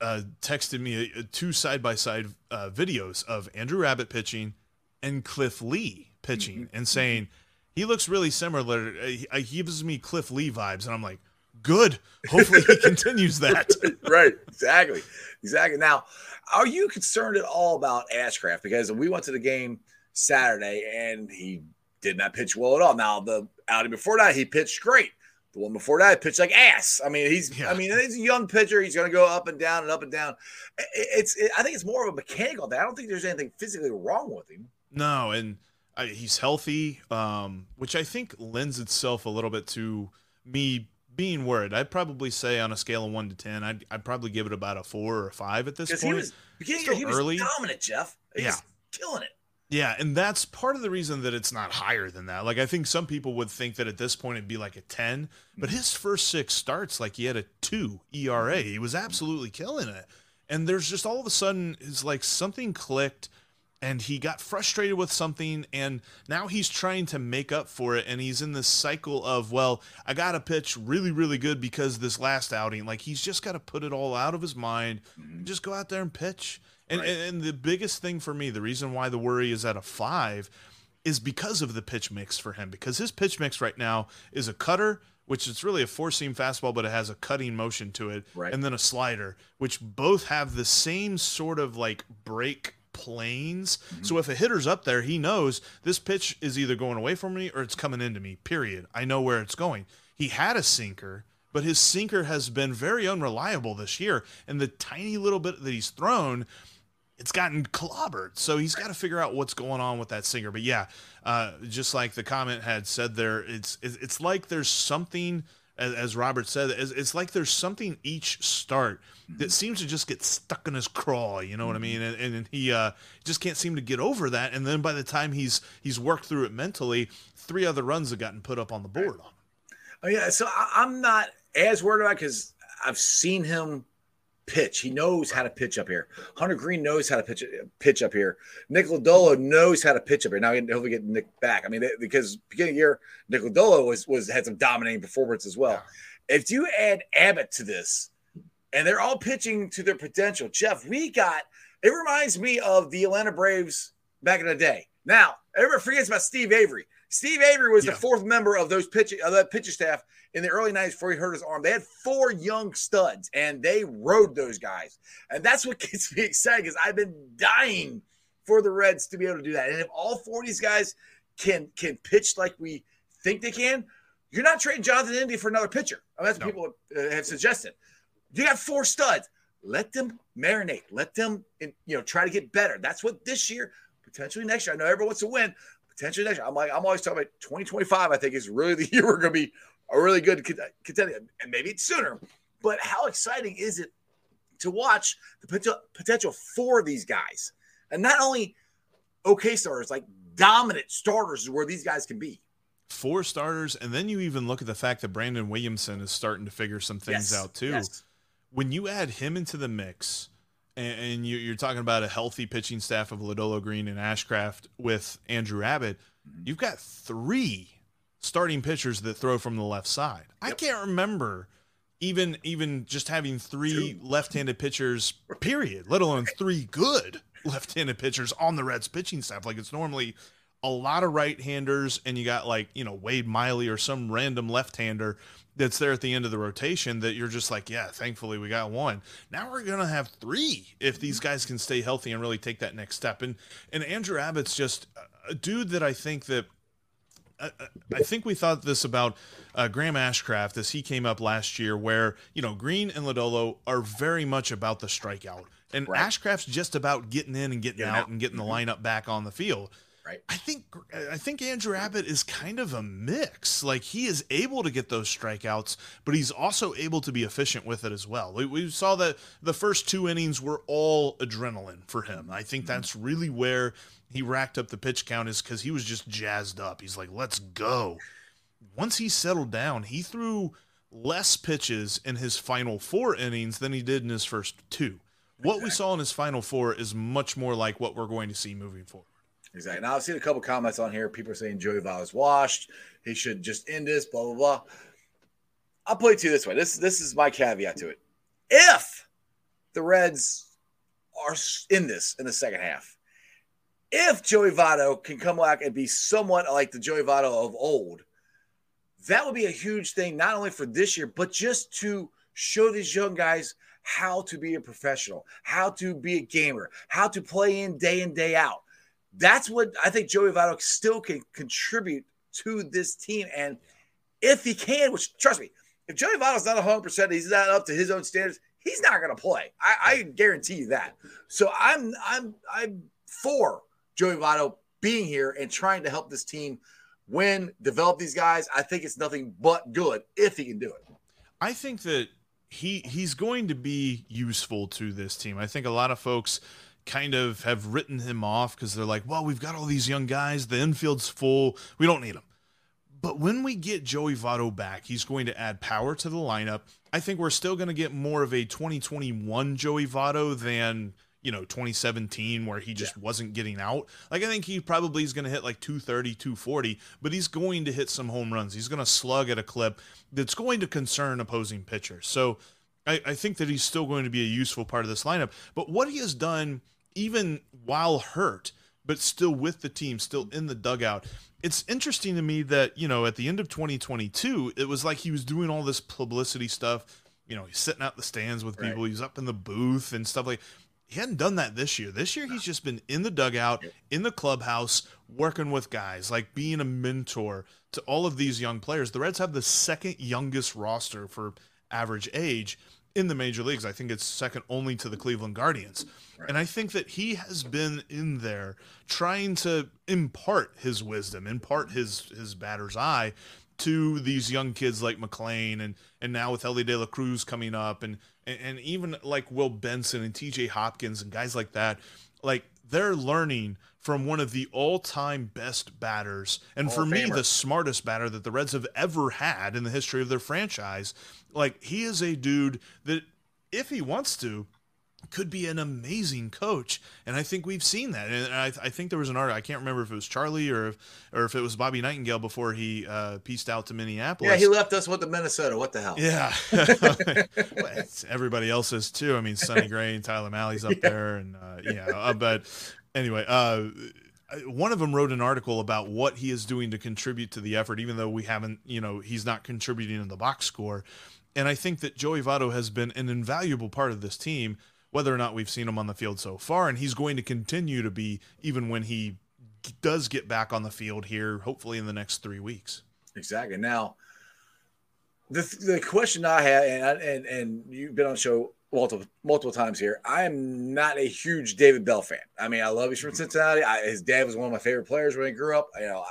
uh, texted me a, a two side by side videos of Andrew Abbott pitching and Cliff Lee pitching, mm-hmm. and mm-hmm. saying he looks really similar. Uh, he, uh, he gives me Cliff Lee vibes, and I'm like, good. Hopefully he continues that. right. Exactly. Exactly. Now, are you concerned at all about Ashcraft? Because we went to the game Saturday and he did not pitch well at all. Now, the outing before that, he pitched great. The one before that, he pitched like ass. I mean, he's yeah. I mean, he's a young pitcher. He's going to go up and down and up and down. It's it, I think it's more of a mechanical thing. I don't think there's anything physically wrong with him. No, and uh, he's healthy, um, which I think lends itself a little bit to me being worried. I'd probably say on a scale of one to ten, I'd, I'd probably give it about a four or a five at this point. He was beginning he was early. dominant, Jeff. He Yeah. killing it. Yeah, and that's part of the reason that it's not higher than that. Like I think some people would think that at this point it'd be like a 10, but mm-hmm. his first 6 starts like he had a 2 ERA. Mm-hmm. He was absolutely killing it. And there's just all of a sudden it's like something clicked and he got frustrated with something and now he's trying to make up for it and he's in this cycle of well i gotta pitch really really good because this last outing like he's just got to put it all out of his mind and just go out there and pitch and, Right. and and the biggest thing for me the reason why the worry is at a five is because of the pitch mix for him because his pitch mix right now is a cutter which is really a four seam fastball but it has a cutting motion to it Right. and then a slider which both have the same sort of like break planes so if a hitter's up there he knows this pitch is either going away from me or it's coming into me period i know where it's going he had a sinker but his sinker has been very unreliable this year and the tiny little bit that he's thrown it's gotten clobbered. So he's got to figure out what's going on with that sinker. But yeah, uh, just like the comment had said there, it's it's it's like there's something, as, as Robert said, it's, it's like there's something each start that seems to just get stuck in his craw. You know what I mean? And, and he uh, just can't seem to get over that. And then by the time he's he's worked through it mentally, three other runs have gotten put up on the board on him. Oh yeah, so I, I'm not as worried about because I've seen him pitch. He knows how to pitch up here. Hunter Greene knows how to pitch pitch up here. Nick Lodolo knows how to pitch up here. Now he'll get Nick back. I mean, they- because beginning of the year, Nick Lodolo was was had some dominating performance as well. If you add Abbott to this, and they're all pitching to their potential, Jeff, we got. It reminds me of the Atlanta Braves back in the day. Now, everybody forgets about Steve Avery. Steve Avery was Yeah. the fourth member of those pitching of that pitcher staff in the early 90s before he hurt his arm. They had four young studs and they rode those guys. And that's what gets me excited because I've been dying for the Reds to be able to do that. And if all four of these guys can can pitch like we think they can, you're not trading Jonathan India for another pitcher. I mean, that's what No. people uh, have suggested. You got four studs. Let them marinate. Let them, you know, try to get better. That's what this year, potentially next year. I know everyone wants to win. Potentially next year. I'm like, I'm always talking about 2025. I think is really the year we're going to be a really good contender, and maybe it's sooner. But how exciting is it to watch the potential for these guys, and not only okay starters, like dominant starters, is where these guys can be. Four starters, and then you even look at the fact that Brandon Williamson is starting to figure some things Yes, out too. yes. when you add him into the mix, and, and you, you're talking about a healthy pitching staff of Lodolo Greene and Ashcraft with Andrew Abbott, Mm-hmm. you've got three starting pitchers that throw from the left side. I can't remember even even just having three left-handed pitchers, period, let alone three good left-handed pitchers on the Reds pitching staff. Like it's normally a lot of right-handers, and you got like you know Wade Miley or some random left-hander that's there at the end of the rotation that you're just like, yeah, thankfully we got one. Now we're gonna have three if these mm-hmm. guys can stay healthy and really take that next step. And and Andrew Abbott's just a- dude that I think that I, I think we thought this about uh, Graham Ashcraft as he came up last year, where you know Greene and Lodolo are very much about the strikeout, and Right. Ashcraft's just about getting in and getting out, out. and getting the mm-hmm. lineup back on the field. Right. I think I think Andrew Abbott is kind of a mix. Like he is able to get those strikeouts, but he's also able to be efficient with it as well. We, we saw that the first two innings were all adrenaline for him. I think mm-hmm. that's really where he racked up the pitch count is because he was just jazzed up. He's like, "Let's go." Once he settled down, he threw less pitches in his final four innings than he did in his first two. What we saw in his final four is much more like what we're going to see moving forward. Exactly. Now I've seen a couple comments on here. People are saying Joey Votto's washed. He should just end this. Blah blah blah. I'll put it to you this way. This this is my caveat to it. If the Reds are in this in the second half, if Joey Votto can come back and be somewhat like the Joey Votto of old, that would be a huge thing, not only for this year, but just to show these young guys how to be a professional, how to be a gamer, how to play in day in, day out. That's what I think Joey Votto still can contribute to this team. And if he can, which trust me, if Joey Votto's not 100%, he's not up to his own standards, he's not going to play. I, I guarantee you that. So I'm I'm I'm for Joey Votto being here and trying to help this team win, develop these guys. I think it's nothing but good if he can do it. I think that he he's going to be useful to this team. I think a lot of folks kind of have written him off because they're like, well, we've got all these young guys, the infield's full, we don't need them. But when we get Joey Votto back, he's going to add power to the lineup. I think we're still going to get more of a 2021 Joey Votto than you know 2017 where he just yeah. wasn't getting out like i think he probably is going to hit like 230 240 but he's going to hit some home runs he's going to slug at a clip that's going to concern opposing pitchers so I, I think that he's still going to be a useful part of this lineup but what he has done even while hurt but still with the team still in the dugout it's interesting to me that you know at the end of 2022 it was like he was doing all this publicity stuff you know he's sitting out the stands with people right. he's up in the booth and stuff like he hadn't done that this year. This year, he's just been in the dugout, in the clubhouse, working with guys, like being a mentor to all of these young players. The Reds have the second youngest roster for average age in the major leagues. I think it's second only to the Cleveland Guardians. Right. And I think that he has been in there trying to impart his wisdom, impart his his batter's eye to these young kids like McLain and and now with Elly De La Cruz coming up and, and and even like Will Benson and TJ Hopkins and guys like that, like they're learning from one of the all-time best batters and Hall for me the smartest batter that the Reds have ever had in the history of their franchise. Like he is a dude that if he wants to could be an amazing coach, and I think we've seen that. And I, I, think there was an article. I can't remember if it was Charlie or if or if it was Bobby Nightengale before he uh, pieced out to Minneapolis. Yeah, he left us with the Minnesota. What the hell? Yeah, well, everybody else is too. I mean, Sonny Gray and Tyler Mahle's up yeah. there, and uh, yeah. Uh, but anyway, uh, one of them wrote an article about what he is doing to contribute to the effort, even though we haven't, you know, he's not contributing in the box score. And I think that Joey Votto has been an invaluable part of this team whether or not we've seen him on the field so far. And he's going to continue to be even when he does get back on the field here, hopefully in the next three weeks. Exactly. Now, the, the question I had, and, and, and you've been on the show multiple multiple times here. I am not a huge David Bell fan. I mean, I love he's from Cincinnati. I, his dad was one of my favorite players when I grew up. You know,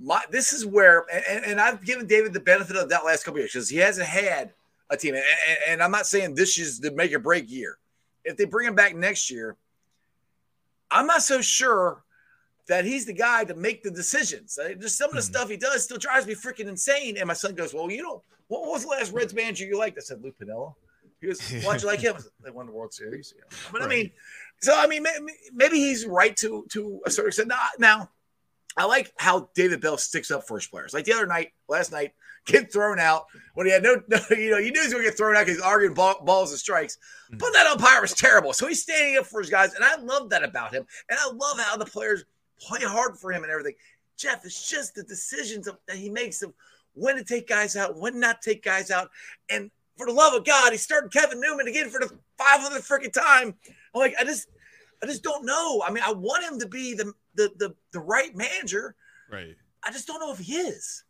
my this is where, and, and I've given David the benefit of that last couple years because he hasn't had a team. And, and, I'm not saying this is the make or break year. If they bring him back next year, I'm not so sure that he's the guy to make the decisions. Just some of the mm-hmm. stuff he does still drives me freaking insane. And my son goes, "Well, you know, what was the last Reds manager you liked?" I said, "Lou Piniella." He "Why'd you like him?" They won the World Series. Yeah. But right. I mean, so I mean, maybe he's right to to a certain extent. Now, I like how David Bell sticks up for his players. Like the other night, last night, get thrown out when he had no, no you know, you knew he was going to get thrown out because he's arguing ball, balls and strikes. Mm-hmm. But that umpire was terrible. So he's standing up for his guys. And I love that about him. And I love how the players play hard for him and everything. Jeff, it's just the decisions of, that he makes of when to take guys out, when not take guys out. And for the love of God, he started Kevin Newman again for the 500th freaking time. I'm like, I just, I just don't know. I mean, I want him to be the the the, the right manager. Right. I just don't know if he is.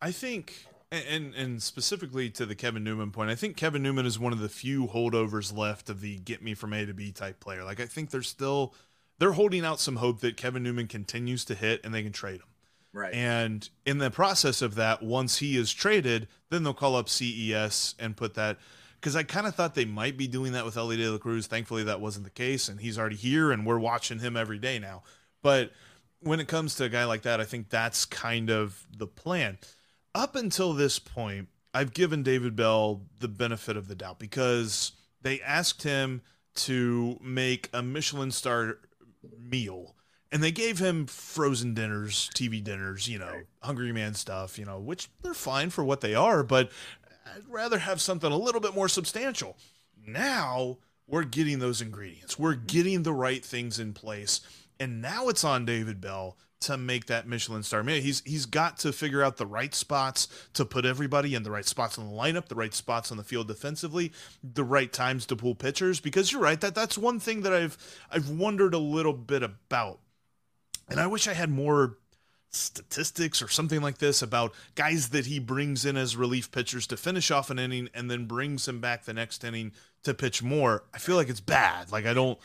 I think and and specifically to the Kevin Newman point, I think Kevin Newman is one of the few holdovers left of the get me from A to B type player. Like I think they're still they're holding out some hope that Kevin Newman continues to hit and they can trade him. Right. And in the process of that, once he is traded, then they'll call up CES and put that because I kind of thought they might be doing that with Elly De La Cruz. Thankfully, that wasn't the case, and he's already here, and we're watching him every day now. But when it comes to a guy like that, I think that's kind of the plan. Up until this point, I've given David Bell the benefit of the doubt because they asked him to make a Michelin star meal and they gave him frozen dinners, TV dinners, you know, Hungry Man stuff, you know, which they're fine for what they are, but I'd rather have something a little bit more substantial. Now we're getting those ingredients. We're mm-hmm. getting the right things in place. And now it's on David Bell to make that Michelin star. Man, he's he's got to figure out the right spots to put everybody in the right spots in the lineup, the right spots on the field defensively, the right times to pull pitchers. Because you're right that that's one thing that I've I've wondered a little bit about, and I wish I had more statistics or something like this about guys that he brings in as relief pitchers to finish off an inning and then brings him back the next inning to pitch more. I feel like it's bad. Like I don't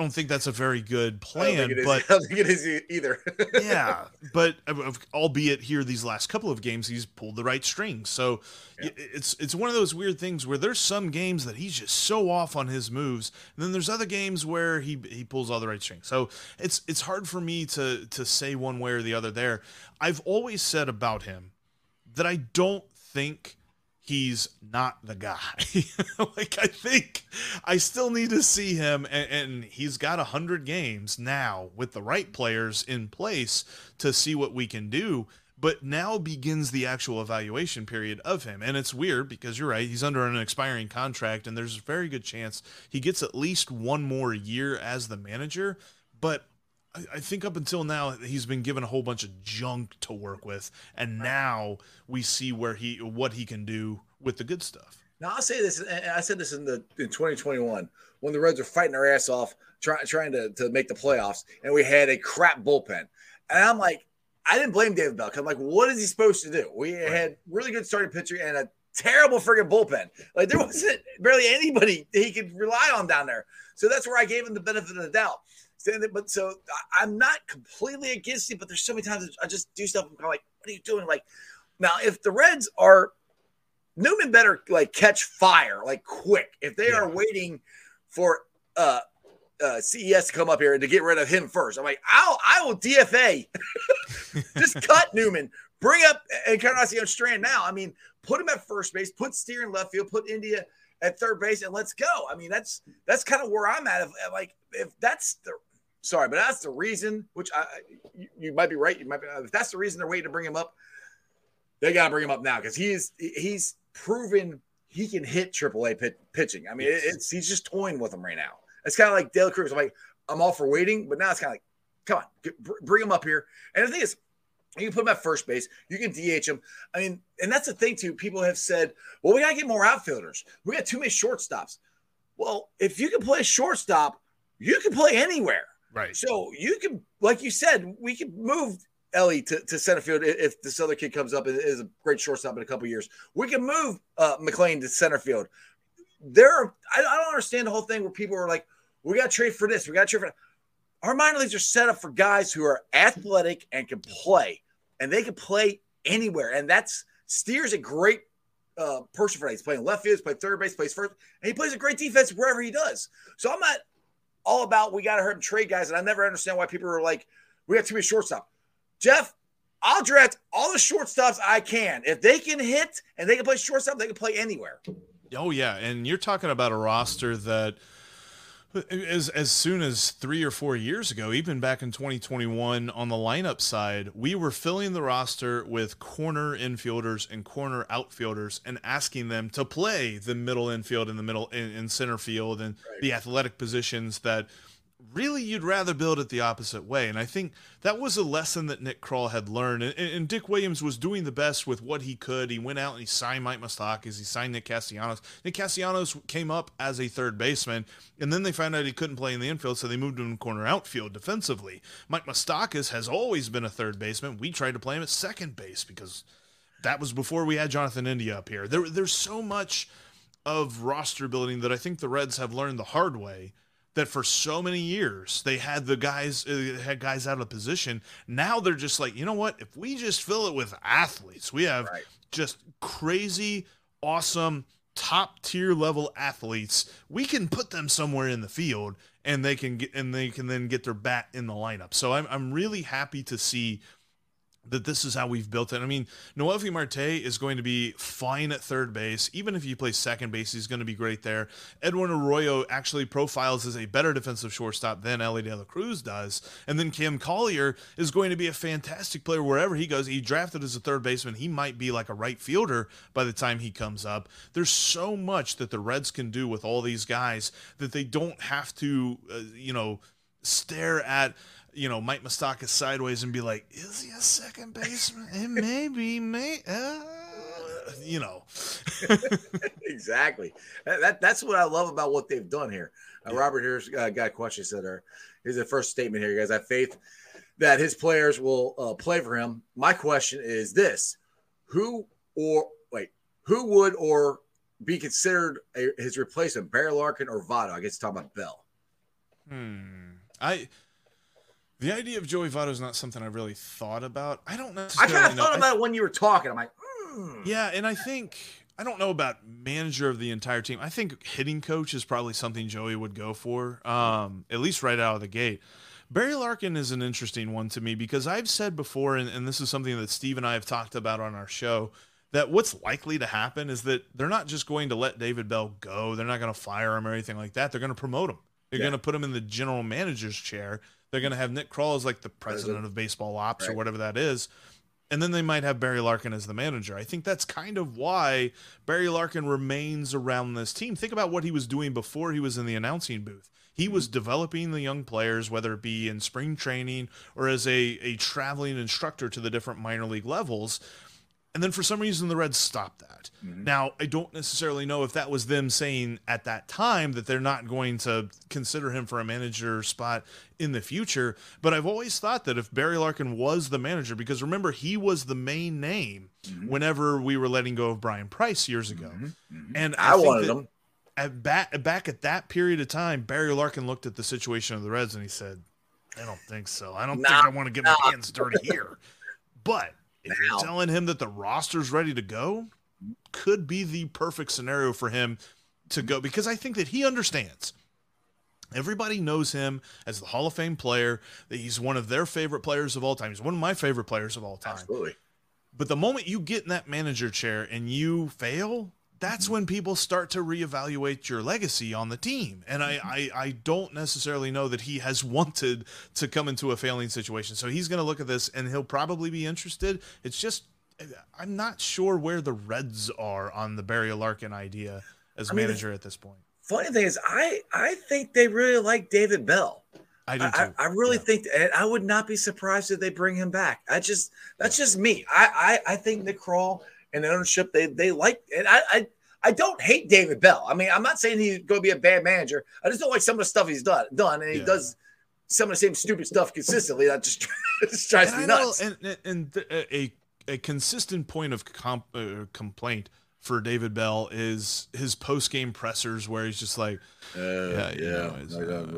I don't think that's a very good plan. think But I don't think it is either. yeah, but uh, albeit here these last couple of games he's pulled the right strings. So y- it's it's one of those weird things where there's some games that he's just so off on his moves, and then there's other games where he he pulls all the right strings. So it's it's hard for me to to say one way or the other there. I've always said about him that I don't think he's not the guy. like I think I still need to see him, and, and he's got a hundred games now with the right players in place to see what we can do. But now begins the actual evaluation period of him, and it's weird because you're right. He's under an expiring contract, and there's a very good chance he gets at least one more year as the manager. But I I think up until now he's been given a whole bunch of junk to work with, and now we see where he what he can do with the good stuff. Now I'll say this, and I said this in the in 2021 when the Reds were fighting their ass off trying trying to, to make the playoffs, and we had a crap bullpen. And I'm like, I didn't blame David Bell. I'm like, what is he supposed to do? We had really good starting pitcher and a terrible friggin' bullpen. Like there wasn't barely anybody he could rely on down there. So that's where I gave him the benefit of the doubt. But so I'm not completely against it, but there's so many times I just do stuff. I'm kind of like, what are you doing? Like now, if the Reds are Newman better like catch fire like quick. If they are waiting for uh uh CES to come up here and to get rid of him first, I'm like, I'll I will DFA. Just cut Newman. Bring up Encarnacion Strand now. I mean, put him at first base, put Steer in left field, put India at third base, and let's go. I mean, that's that's kind of where I'm at. If like if that's the sorry, but that's the reason. Which I you, you might be right. You might be if that's the reason they're waiting to bring him up. They gotta bring him up now because he's he's proven he can hit AAA pit, pitching. I mean, it- it's he's just toying with them right now. It's kind of like De La Cruz. I'm like, I'm all for waiting, but now it's kind of like, come on, get, bring him up here. And the thing is, you can put him at first base. You can DH him. I mean, and that's the thing too. People have said, well, we gotta get more outfielders. We got too many shortstops. Well, if you can play shortstop, you can play anywhere. Right. So you can, like you said, we could move Elly to, to center field if this other kid comes up and is a great shortstop in a couple years. We can move uh, McLain to center field. There, are, I, I don't understand the whole thing where people are like, we got to trade for this, we got to trade for that. Our minor leagues are set up for guys who are athletic and can play, and they can play anywhere. And that's Steer's a great uh, person for that. He's playing left field, he's playing third base, plays first, and he plays a great defense wherever he does. So I'm not all about we got to hurt him trade guys, and I never understand why people are like, we got too many shortstop. Jeff, I'll draft all the shortstops I can. If they can hit and they can play shortstop, they can play anywhere. Oh yeah, and you're talking about a roster that as as soon as 3 or 4 years ago, even back in 2021 on the lineup side, we were filling the roster with corner infielders and corner outfielders and asking them to play the middle infield and the middle in, in center field and the athletic positions that really you'd rather build it the opposite way. And I think that was a lesson that Nick Krall had learned. And, and Dick Williams was doing the best with what he could. He went out and he signed Mike Moustakas. He signed Nick Castellanos. Nick Castellanos came up as a third baseman, and then they found out he couldn't play in the infield, so they moved him to corner outfield defensively. Mike Moustakas has always been a third baseman. We tried to play him at second base because that was before we had Jonathan India up here. There, there's so much of roster building that I think the Reds have learned the hard way. That for so many years they had the guys uh, had guys out of position. Now they're just like, you know what? If we just fill it with athletes, we have Right. just crazy, awesome, top tier level athletes. We can put them somewhere in the field, and they can get and they can then get their bat in the lineup. So I'm I'm really happy to see that this is how we've built it. I mean, Noelvi Marte is going to be fine at third base. Even if he plays second base, he's going to be great there. Edwin Arroyo actually profiles as a better defensive shortstop than Elly De La Cruz does. And then Cam Collier is going to be a fantastic player wherever he goes. He drafted as a third baseman. He might be like a right fielder by the time he comes up. There's so much that the Reds can do with all these guys that they don't have to, uh, you know, stare at you know Mike Moustakas sideways and be like, "Is he a second baseman? and maybe, may, uh, you know." exactly. That, that- that's what I love about what they've done here. Uh, Robert here's uh, got questions that are here's the first statement here, guys. I have faith that his players will uh, play for him. My question is this: Who or wait, who would or be considered a, his replacement, Barry Larkin or Votto? I guess talking about Bell. Hmm. I the idea of Joey Votto is not something I really thought about. I don't necessarily. I kind of thought I- about it when you were talking. I'm like, hmm. Yeah, and I think I don't know about manager of the entire team. I think hitting coach is probably something Joey would go for, um, at least right out of the gate. Barry Larkin is an interesting one to me because I've said before, and, and this is something that Steve and I have talked about on our show, that what's likely to happen is that they're not just going to let David Bell go. They're not going to fire him or anything like that. They're going to promote him. They're Yeah. going to put him in the general manager's chair. They're going to have Nick Krall as like the president of baseball ops or whatever that is and then they might have Barry Larkin as the manager. I think that's kind of why Barry Larkin remains around this team. Think about what he was doing before he was in the announcing booth. He was mm-hmm. developing the young players, whether it be in spring training or as a, a traveling instructor to the different minor league levels. And then for some reason, the Reds stopped that. Mm-hmm. Now, I don't necessarily know if that was them saying at that time that they're not going to consider him for a manager spot in the future. But I've always thought that if Barry Larkin was the manager, because remember, he was the main name mm-hmm. whenever we were letting go of Brian Price years ago. Mm-hmm. And I, I wanted them. At back, back at that period of time, Barry Larkin looked at the situation of the Reds and he said, I don't think so. I don't Nah, think I want to get my hands dirty here. But if Now. you're telling him that the roster's ready to go, could be the perfect scenario for him to go because I think that he understands. Everybody knows him as the Hall of Fame player, that he's one of their favorite players of all time. He's one of my favorite players of all time. Absolutely. But the moment you get in that manager chair and you fail, that's when people start to reevaluate your legacy on the team. And I, I, I don't necessarily know that he has wanted to come into a failing situation. So he's going to look at this and he'll probably be interested. It's just, I'm not sure where the Reds are on the Barry Larkin idea as I mean, manager at this point. Funny thing is, I I think they really like David Bell. I do I, too. I, I really Yeah. think, and I would not be surprised if they bring him back. I just that's just me. I I, I think Nick Krall and the ownership they they like, and I, I I don't hate David Bell. I mean, I'm not saying he's going to be a bad manager. I just don't like some of the stuff he's done done, and he Yeah. does some of the same stupid stuff consistently. That just, just drives And me know- nuts. and and, a a consistent point of comp, uh, complaint for David Bell is his post game pressers where he's just like, yeah, you know, it's, uh, really-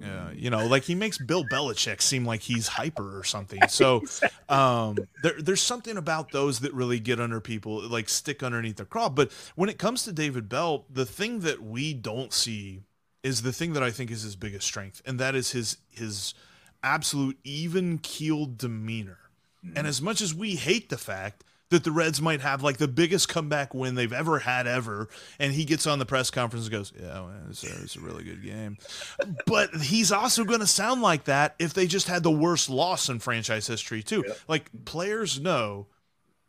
yeah, you know, like he makes Bill Belichick seem like he's hyper or something. So um, there, there's something about those that really get under people, like stick underneath their craw. But when it comes to David Bell, the thing that we don't see is the thing that I think is his biggest strength, and that is his his absolute even keeled demeanor. And as much as we hate the fact that the Reds might have like the biggest comeback win they've ever had ever, and he gets on the press conference and goes, "Yeah, well, it's, a, it's a really good game," but he's also going to sound like that if they just had the worst loss in franchise history too. Yep. Like players know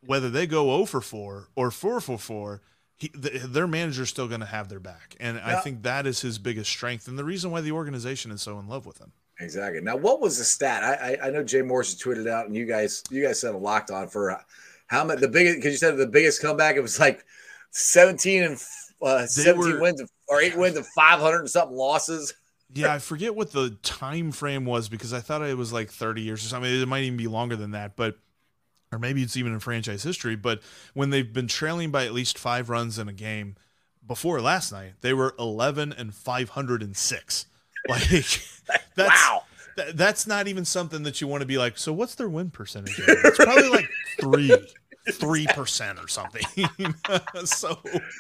whether they go 0 for 4 or 4 for 4, he, th- their manager's still going to have their back. And I think that is his biggest strength and the reason why the organization is so in love with him. Exactly. Now, what was the stat? I I, I know Jay Morris tweeted out, and you guys you guys said a locked on for uh, how much the biggest because you said the biggest comeback. It was like seventeen and uh, seventeen were- wins or eight wins and five hundred and something losses. Yeah, I forget what the time frame was because I thought it was like 30 years or something. It might even be longer than that, but or maybe it's even in franchise history. But when they've been trailing by at least five runs in a game before last night, they were 11 and 506. Like that's wow. Th- that's not even something that you want to be like. So what's their win percentage? It's probably like three, three percent or something. so,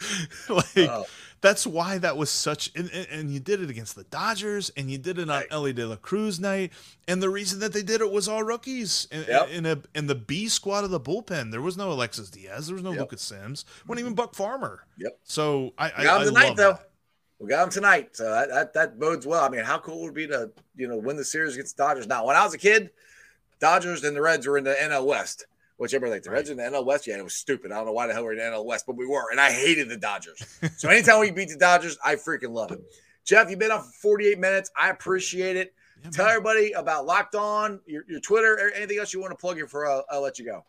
like, Oh. that's why that was such. And, and, and you did it against the Dodgers, and you did it on Right. Elly De La Cruz night. And the reason that they did it was all rookies in, Yep. in a in the B squad of the bullpen. There was no Alexis Diaz. There was no Yep. Lucas Sims. wasn't even Buck Farmer. Yep. So I, I, I tonight love though. that. We got them tonight, so that, that that bodes well. I mean, how cool would it be to you know win the series against the Dodgers? Now, when I was a kid, Dodgers and the Reds were in the NL West. Whichever, like the Reds in the NL West, yeah, it was stupid. I don't know why the hell we're in the NL West, but we were, and I hated the Dodgers. so anytime we beat the Dodgers, I freaking love it. Jeff, you've been on for 48 minutes. I appreciate it. Yeah, Tell everybody about Locked On, your, your Twitter, or anything else you want to plug in for. Uh, I'll let you go.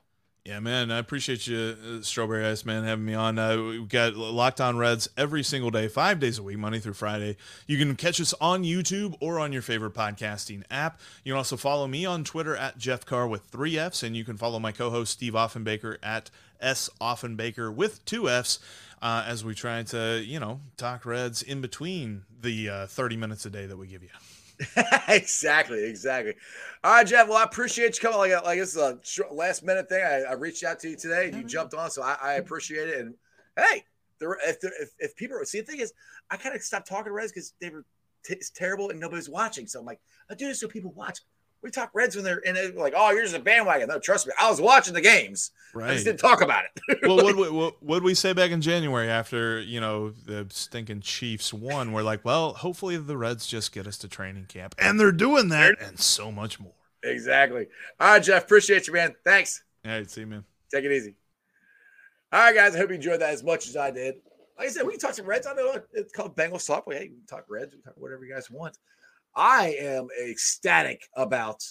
Yeah, man, I appreciate you, uh, Strawberry Ice Man, having me on. Uh, we've got Locked On Reds every single day, five days a week, Monday through Friday. You can catch us on YouTube or on your favorite podcasting app. You can also follow me on Twitter at Jeff Carr with three Fs, and you can follow my co-host Steve Offenbaker at S Offenbaker with two Fs. Uh, as we try to, you know, talk Reds in between the uh, 30 minutes a day that we give you. exactly, exactly. All right, Jeff. Well, I appreciate you coming. Like, like it's a last minute thing. I, I reached out to you today. and You mm-hmm. jumped on, so I, I mm-hmm. appreciate it. And hey, there, if, there, if if people see the thing is, I kind of stopped talking to Reds because they were t- terrible and nobody's watching. So I'm like, I do this so people watch. We talk Reds when they're in it, like, oh, you're just a bandwagon. No, trust me, I was watching the games. Right. I just didn't talk about it. well, what we, what would we say back in January after you know the stinking Chiefs won? We're like, well, hopefully the Reds just get us to training camp, and they're doing that, and so much more. Exactly. All right, Jeff. Appreciate you, man. Thanks. All right, see you, man. Take it easy. All right, guys. I hope you enjoyed that as much as I did. Like I said, we can talk some Reds. I know it's called Bengals talk. Hey, we can talk Reds. We can talk whatever you guys want. I am ecstatic about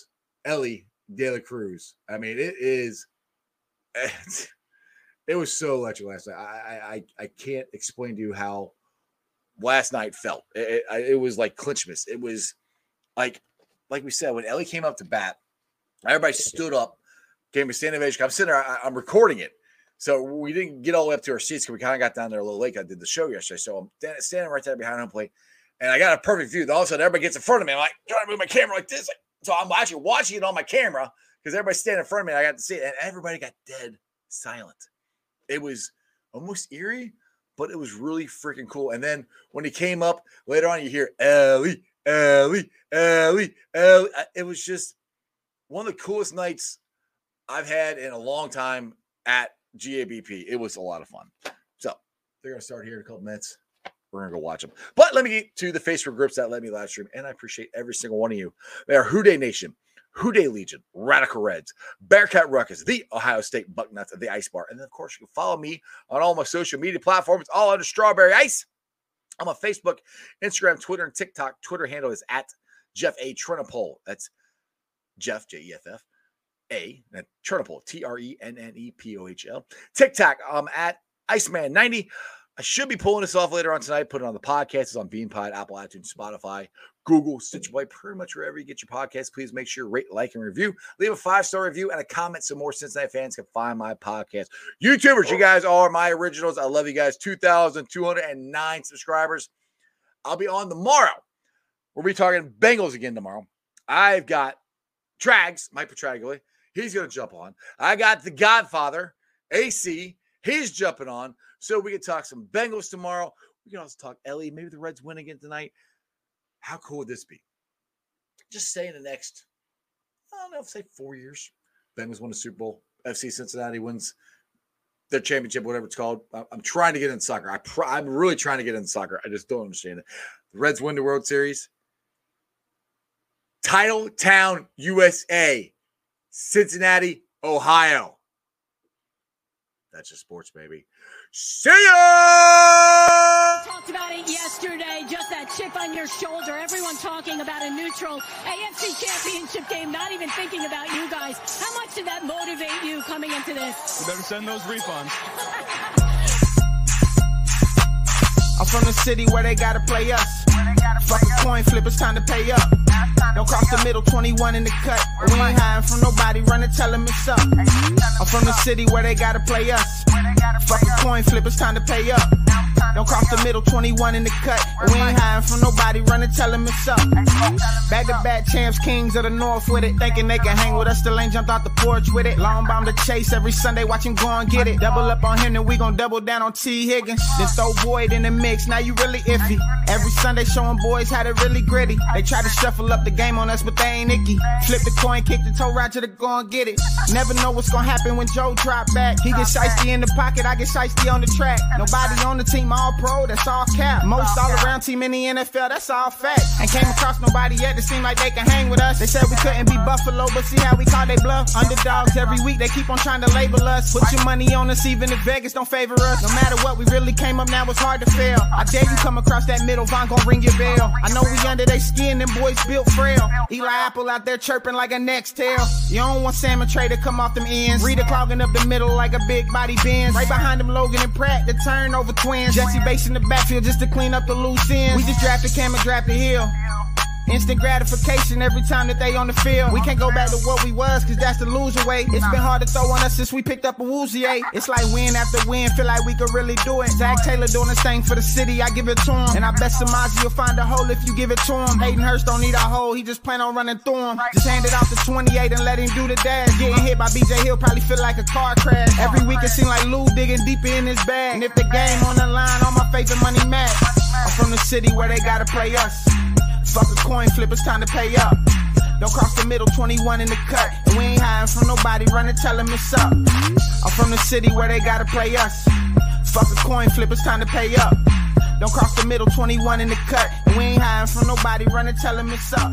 Elly De La Cruz. I mean, it is. It was so electric last night. I I I can't explain to you how last night felt. It, it, it was like clinchmas. It was like like we said when Elly came up to bat, everybody stood up, gave me a standing ovation. I'm sitting there. I, I'm recording it. So we didn't get all the way up to our seats because we kind of got down there a little late. I did the show yesterday. So I'm standing right there behind home plate and I got a perfect view. All of a sudden, everybody gets in front of me. I'm like trying to move my camera like this. So I'm actually watching it on my camera because everybody's standing in front of me. I got to see it, and everybody got dead silent. It was almost eerie, but it was really freaking cool. And then when he came up later on, you hear Elly, Elly, Elly, Elly. It was just one of the coolest nights I've had in a long time at GABP. It was a lot of fun. So they're gonna start here in a couple minutes. We're gonna go watch them. But let me get to the Facebook groups that let me live stream, and I appreciate every single one of you. They are Who Dey Nation, Who Dey Legion, Radical Reds, Bearcat Ruckus, the Ohio State Bucknuts, the Ice Bar, and then of course you can follow me on all my social media platforms, all under Strawberry Ice. I'm on Facebook, Instagram, Twitter, and TikTok. Twitter handle is at Jeff A. Trennepohl. That's Jeff J E F F A. Trennepohl T R E N N E P O H L. TikTok. I'm at Iceman90. I should be pulling this off later on tonight. Put it on the podcast. It's on Beanpod, Apple, iTunes, Spotify, Google, Stitcher Boy, pretty much wherever you get your podcast. Please make sure rate, like, and review. Leave a five star review and a comment so more Cincinnati fans can find my podcast. YouTubers, you oh. guys are my originals. I love you guys. 2,209 subscribers. I'll be on tomorrow. We'll be talking Bengals again tomorrow. I've got Trags, Mike Petraglia. He's going to jump on. I got the Godfather, AC. He's jumping on. So we can talk some Bengals tomorrow. We can also talk Elly. Maybe the Reds win again tonight. How cool would this be? Just say in the next, I don't know, say four years, Bengals win the Super Bowl. FC Cincinnati wins their championship, whatever it's called. I'm trying to get in soccer. I pr- I'm really trying to get in soccer. I just don't understand it. The Reds win the World Series. Title Town, USA, Cincinnati, Ohio. That's just sports, baby. See ya! Talked about it yesterday, just that chip on your shoulder. Everyone talking about a neutral AFC championship game, not even thinking about you guys. How much did that motivate you coming into this? You better send those refunds. I'm from the city where they gotta play us. Fuck a coin flip, it's time to pay up. Don't cross the middle, 21 in the cut. We ain't hiding from nobody, running, tell them it's up. I'm from the city where they gotta play us. Fuck a coin flip, it's time to pay up. Don't cross the middle, 21 in the cut. We ain't hiding from nobody, running, tell them it's up. Back to back champs, kings of the north with it. Thinking they can hang with us, still ain't jumped out the porch with it. Long bomb to chase every Sunday, watch him go and get it. Double up on him, then we gon' double down on T. Higgins. Then throw Boyd in the mix, now you really iffy. Every Sunday showing boys how to really gritty. They try to shuffle up the game on us, but they ain't icky. Flip the coin, kick the toe Roger to go and get it. Never know what's gonna happen when Joe drop back. He get shiesty in the pocket, I get shiesty on the track. Nobody on the team team all pro, that's all cap. Most all around team in the NFL, that's all fact. And came across nobody yet that seem like they can hang with us. They said we couldn't be Buffalo, but see how we call they bluff. Underdogs every week, they keep on trying to label us. Put your money on us, even if Vegas don't favor us. No matter what, we really came up now, it's hard to fail. I dare you come across that middle, Vonn gon' ring your bell. I know we under they skin, them boys built frail. Eli Apple out there chirping like a next tail. You don't want Salmon Trey to come off them ends. Reader clogging up the middle like a big body Benz. Right behind them, Logan and Pratt, the turnover twins. Jessie Bates in the backfield just to clean up the loose ends. We just drafted Cam and drafted Hill. Instant gratification every time that they on the field. We can't go back to what we was, cause that's the loser way. It's been hard to throw on us since we picked up a Woozy eh? It's like win after win, feel like we could really do it. Zac Taylor doing his thing for the city, I give it to him. And I bet Samaje will find a hole if you give it to him. Hayden Hurst don't need a hole, he just plan on running through him. Just hand it off to 28 and let him do the dash. Getting hit by BJ Hill probably feel like a car crash. Every week it seem like Lou digging deeper in his bag. And if the game on the line, all my favorite money match. I'm from the city where they gotta play us. Fuck a coin flip, it's time to pay up. Don't cross the middle, 21 in the cut. And we ain't hiding from nobody, run and tell them it's up. I'm from the city where they gotta play us. Fuck a coin flip, it's time to pay up. Don't cross the middle, 21 in the cut. And we ain't hiding from nobody, run and tell them it's up.